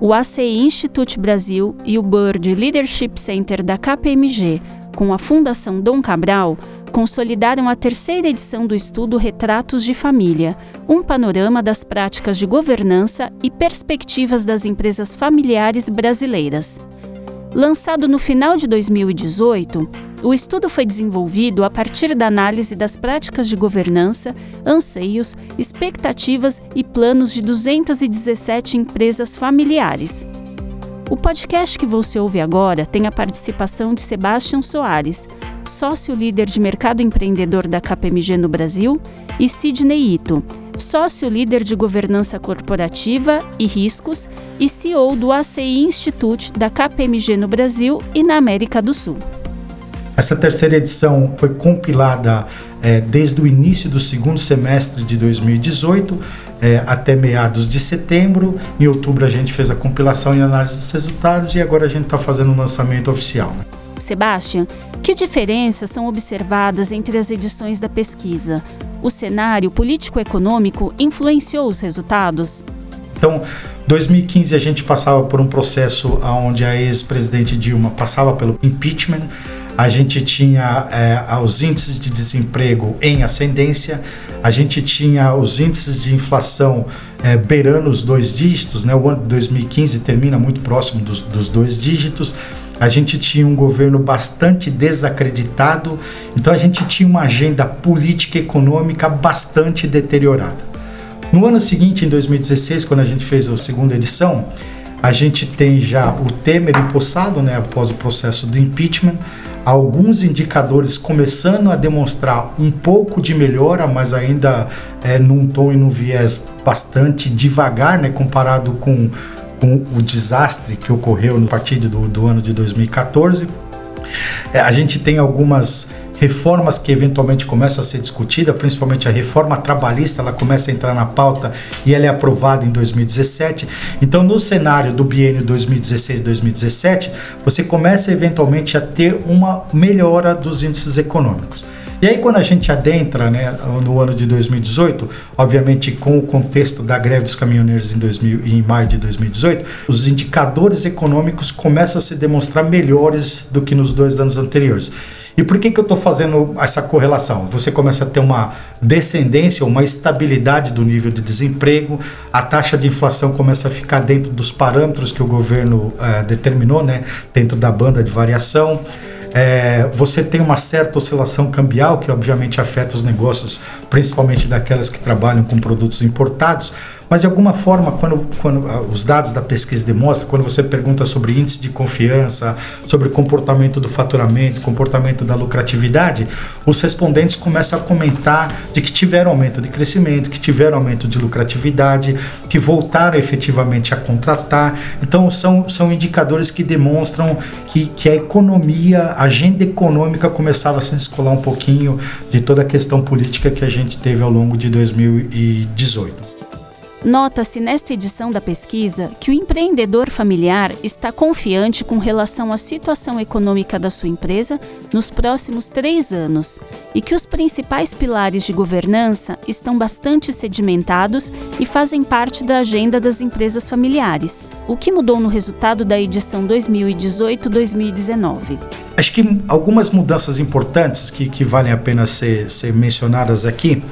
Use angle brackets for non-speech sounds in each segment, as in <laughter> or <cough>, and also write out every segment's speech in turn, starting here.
O ACI Institute Brasil e o Bird Leadership Center da KPMG, com a Fundação Dom Cabral, consolidaram a terceira edição do estudo Retratos de Família, um panorama das práticas de governança e perspectivas das empresas familiares brasileiras. Lançado no final de 2018, o estudo foi desenvolvido a partir da análise das práticas de governança, anseios, expectativas e planos de 217 empresas familiares. O podcast que você ouve agora tem a participação de Sebastião Soares, sócio líder de mercado empreendedor da KPMG no Brasil, e Sidney Ito, sócio líder de governança corporativa e riscos e CEO do ACI Institute da KPMG no Brasil e na América do Sul. Essa terceira edição foi compilada é, desde o início do segundo semestre de 2018 é, até meados de setembro. Em outubro a gente fez a compilação e análise dos resultados e agora a gente está fazendo o lançamento oficial. Né? Sebastian, que diferenças são observadas entre as edições da pesquisa? O cenário político-econômico influenciou os resultados? Então, 2015 a gente passava por um processo onde a ex-presidente Dilma passava pelo impeachment a gente tinha é, os índices de desemprego em ascendência, a gente tinha os índices de inflação é, beirando os dois dígitos, né? o ano de 2015 termina muito próximo dos, dos dois dígitos, a gente tinha um governo bastante desacreditado, então a gente tinha uma agenda política e econômica bastante deteriorada. No ano seguinte, em 2016, quando a gente fez a segunda edição, a gente tem já o Temer empossado, né, após o processo do impeachment, alguns indicadores começando a demonstrar um pouco de melhora, mas ainda é, num tom e num viés bastante devagar, né, comparado com, com o desastre que ocorreu no partido do, do ano de 2014. É, a gente tem algumas reformas que eventualmente começam a ser discutidas, principalmente a reforma trabalhista, ela começa a entrar na pauta e ela é aprovada em 2017. Então, no cenário do biênio 2016-2017, você começa eventualmente a ter uma melhora dos índices econômicos. E aí, quando a gente adentra né, no ano de 2018, obviamente com o contexto da greve dos caminhoneiros em, 2000, em maio de 2018, os indicadores econômicos começam a se demonstrar melhores do que nos dois anos anteriores. E por que, que eu estou fazendo essa correlação? Você começa a ter uma descendência, uma estabilidade do nível de desemprego, a taxa de inflação começa a ficar dentro dos parâmetros que o governo eh, determinou, né, dentro da banda de variação. É, você tem uma certa oscilação cambial que obviamente afeta os negócios, principalmente daquelas que trabalham com produtos importados, mas de alguma forma, quando, quando ah, os dados da pesquisa demonstram, quando você pergunta sobre índice de confiança, sobre comportamento do faturamento, comportamento da lucratividade, os respondentes começam a comentar de que tiveram aumento de crescimento, que tiveram aumento de lucratividade, que voltaram efetivamente a contratar. Então, são, são indicadores que demonstram que, que a economia, a agenda econômica começava a se descolar um pouquinho de toda a questão política que a gente teve ao longo de 2018. Nota-se nesta edição da pesquisa que o empreendedor familiar está confiante com relação à situação econômica da sua empresa nos próximos três anos e que os principais pilares de governança estão bastante sedimentados e fazem parte da agenda das empresas familiares. O que mudou no resultado da edição 2018-2019? Acho que algumas mudanças importantes que, que valem a pena ser, ser mencionadas aqui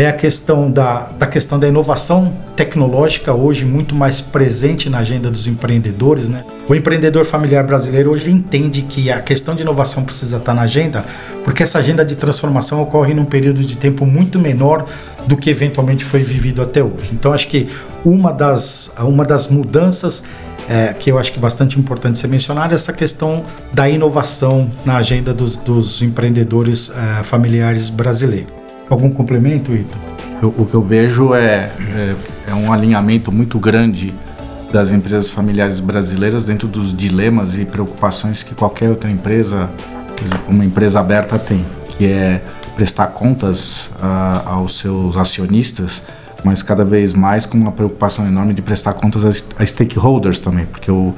é a questão da, da questão da inovação tecnológica hoje muito mais presente na agenda dos empreendedores, né? O empreendedor familiar brasileiro hoje entende que a questão de inovação precisa estar na agenda, porque essa agenda de transformação ocorre num período de tempo muito menor do que eventualmente foi vivido até hoje. Então acho que uma das, uma das mudanças é, que eu acho que é bastante importante ser mencionada é essa questão da inovação na agenda dos, dos empreendedores é, familiares brasileiros. Algum complemento, Ito? o que eu vejo é, é, é, um alinhamento muito grande das empresas familiares brasileiras dentro dos dilemas e preocupações que qualquer outra empresa, uma empresa aberta tem, que é prestar contas uh, aos seus acionistas, mas cada vez mais com uma preocupação enorme de prestar contas a, a stakeholders também, porque o,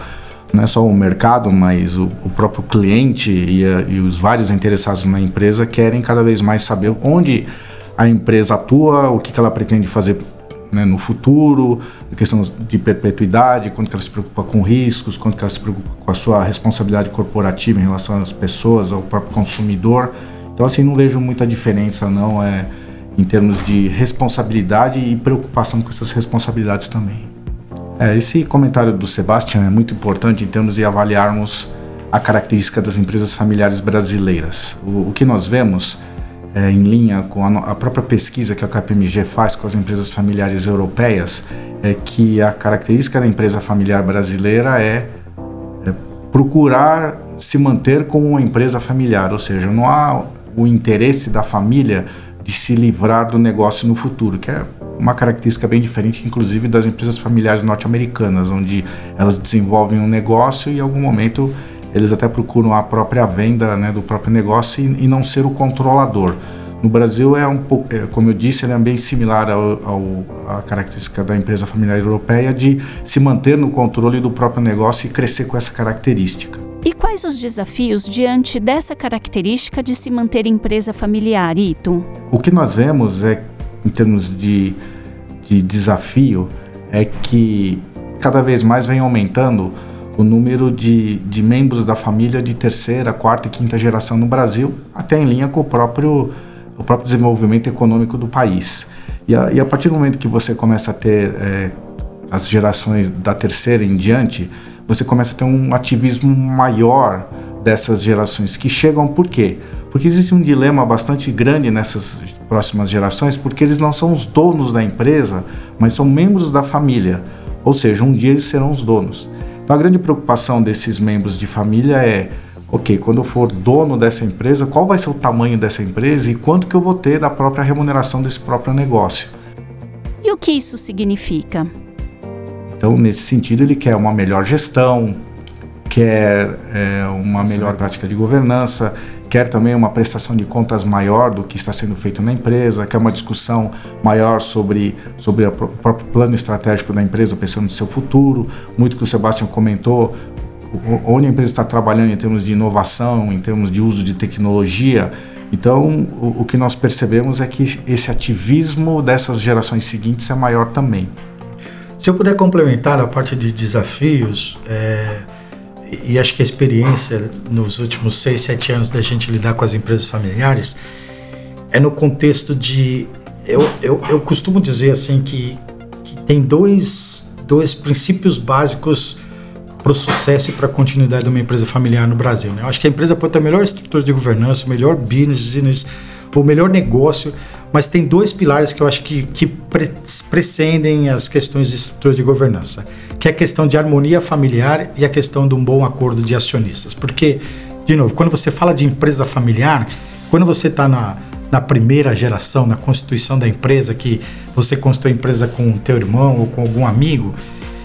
não é só o mercado, mas o, o próprio cliente e, a, e, os vários interessados na empresa querem cada vez mais saber onde a empresa atua, o que, que ela pretende fazer né, no futuro, a questão de perpetuidade, quanto que ela se preocupa com riscos, quanto que ela se preocupa com a sua responsabilidade corporativa em relação às pessoas, ao próprio consumidor. Então, assim, não vejo muita diferença, não, é, em termos de responsabilidade e preocupação com essas responsabilidades também. É, esse comentário do Sebastian é muito importante em termos de avaliarmos a característica das empresas familiares brasileiras. O, o que nós vemos, é, em linha com a, a, própria pesquisa que a KPMG faz com as empresas familiares europeias, é que a característica da empresa familiar brasileira é, é procurar se manter como uma empresa familiar, ou seja, não há o interesse da família de se livrar do negócio no futuro, que é uma característica bem diferente, inclusive, das empresas familiares norte-americanas, onde elas desenvolvem um negócio e em algum momento eles até procuram a própria venda né, do próprio negócio e, e, não ser o controlador. No Brasil é um pouco, é, como eu disse, ele é bem similar à característica da empresa familiar europeia de se manter no controle do próprio negócio e crescer com essa característica. E quais os desafios diante dessa característica de se manter empresa familiar, Ito? O que nós vemos é, em termos de, de desafio, é que cada vez mais vem aumentando o número de, de membros da família de terceira, quarta e quinta geração no Brasil, até em linha com o próprio, o próprio desenvolvimento econômico do país. E a, e a partir do momento que você começa a ter é, as gerações da terceira em diante, você começa a ter um ativismo maior dessas gerações que chegam por quê? Porque existe um dilema bastante grande nessas próximas gerações, porque eles não são os donos da empresa, mas são membros da família. Ou seja, um dia eles serão os donos. Então a grande preocupação desses membros de família é, ok, quando eu for dono dessa empresa, qual vai ser o tamanho dessa empresa e quanto que eu vou ter da própria remuneração desse próprio negócio. E o que isso significa? Então, nesse sentido, ele quer uma melhor gestão, quer é, uma melhor prática de governança, quer também uma prestação de contas maior do que está sendo feito na empresa, quer uma discussão maior sobre, sobre o próprio plano estratégico da empresa, pensando no seu futuro, muito que o Sebastião comentou, onde a empresa está trabalhando em termos de inovação, em termos de uso de tecnologia. Então, o, o que nós percebemos é que esse ativismo dessas gerações seguintes é maior também. Se eu puder complementar a parte de desafios, é, e acho que a experiência nos últimos seis, sete anos da gente lidar com as empresas familiares é no contexto de. Eu, eu, eu costumo dizer assim que, que tem dois, dois princípios básicos para o sucesso e para a continuidade de uma empresa familiar no Brasil. Né? Eu acho que a empresa pode ter a melhor estrutura de governança, o melhor business, o melhor negócio, mas tem dois pilares que eu acho que, que pre precedem as questões de estrutura de governança, que é a questão de harmonia familiar e a questão de um bom acordo de acionistas. Porque, de novo, quando você fala de empresa familiar, quando você está na, na primeira geração, na constituição da empresa, que você constitui a empresa com o teu irmão ou com algum amigo,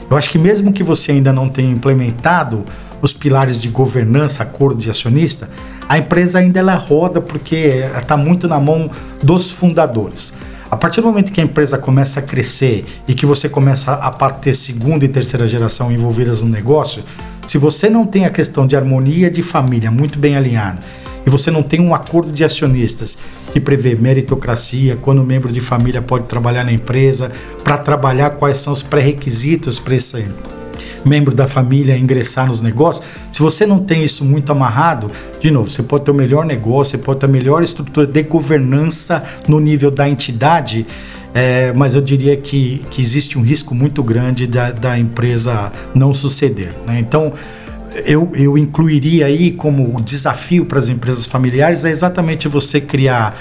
eu acho que mesmo que você ainda não tenha implementado os pilares de governança, acordo de acionista, a empresa ainda ela roda porque está muito na mão dos fundadores. A partir do momento que a empresa começa a crescer e que você começa a ter segunda e terceira geração envolvidas no negócio, se você não tem a questão de harmonia de família muito bem alinhada e você não tem um acordo de acionistas que prevê meritocracia, quando o membro de família pode trabalhar na empresa, para trabalhar quais são os pré-requisitos para esse membro da família ingressar nos negócios, se você não tem isso muito amarrado, de novo, você pode ter o melhor negócio, você pode ter a melhor estrutura de governança no nível da entidade, é, mas eu diria que, que existe um risco muito grande da, da empresa não suceder. Né? Então, eu, eu incluiria aí como desafio para as empresas familiares é exatamente você criar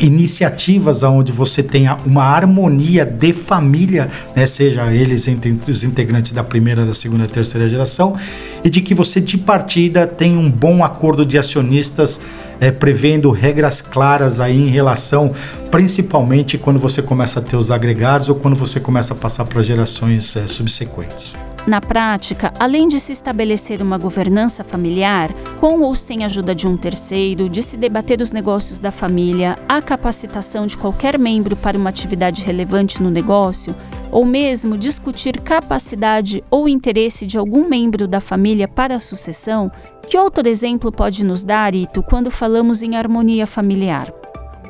iniciativas onde você tenha uma harmonia de família, né, seja eles entre os integrantes da primeira, da segunda terceira geração, e de que você de partida tenha um bom acordo de acionistas é, prevendo regras claras aí em relação, principalmente quando você começa a ter os agregados ou quando você começa a passar para gerações é, subsequentes. Na prática, além de se estabelecer uma governança familiar, com ou sem ajuda de um terceiro, de se debater os negócios da família, a capacitação de qualquer membro para uma atividade relevante no negócio, ou mesmo discutir capacidade ou interesse de algum membro da família para a sucessão, que outro exemplo pode nos dar, Ito, quando falamos em harmonia familiar?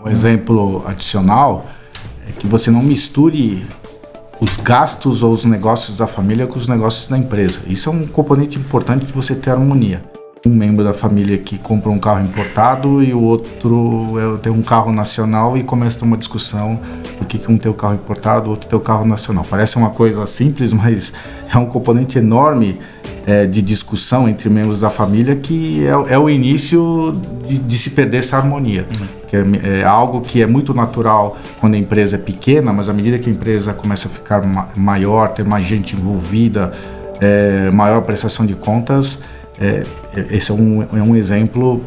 Um exemplo adicional é que você não misture os gastos ou os negócios da família com os negócios da empresa. Isso é um componente importante de você ter harmonia. Um membro da família que compra um carro importado e o outro tem um carro nacional e começa uma discussão por que um tem o carro importado, o outro tem o carro nacional. Parece uma coisa simples, <laughs> mas é um componente enorme é, de discussão entre membros da família que é, é o início de, de, se perder essa harmonia. Uhum. É, é, algo que é muito natural quando a empresa é pequena, mas à medida que a empresa começa a ficar ma maior, ter mais gente envolvida, é, maior prestação de contas, é, esse é um, é um exemplo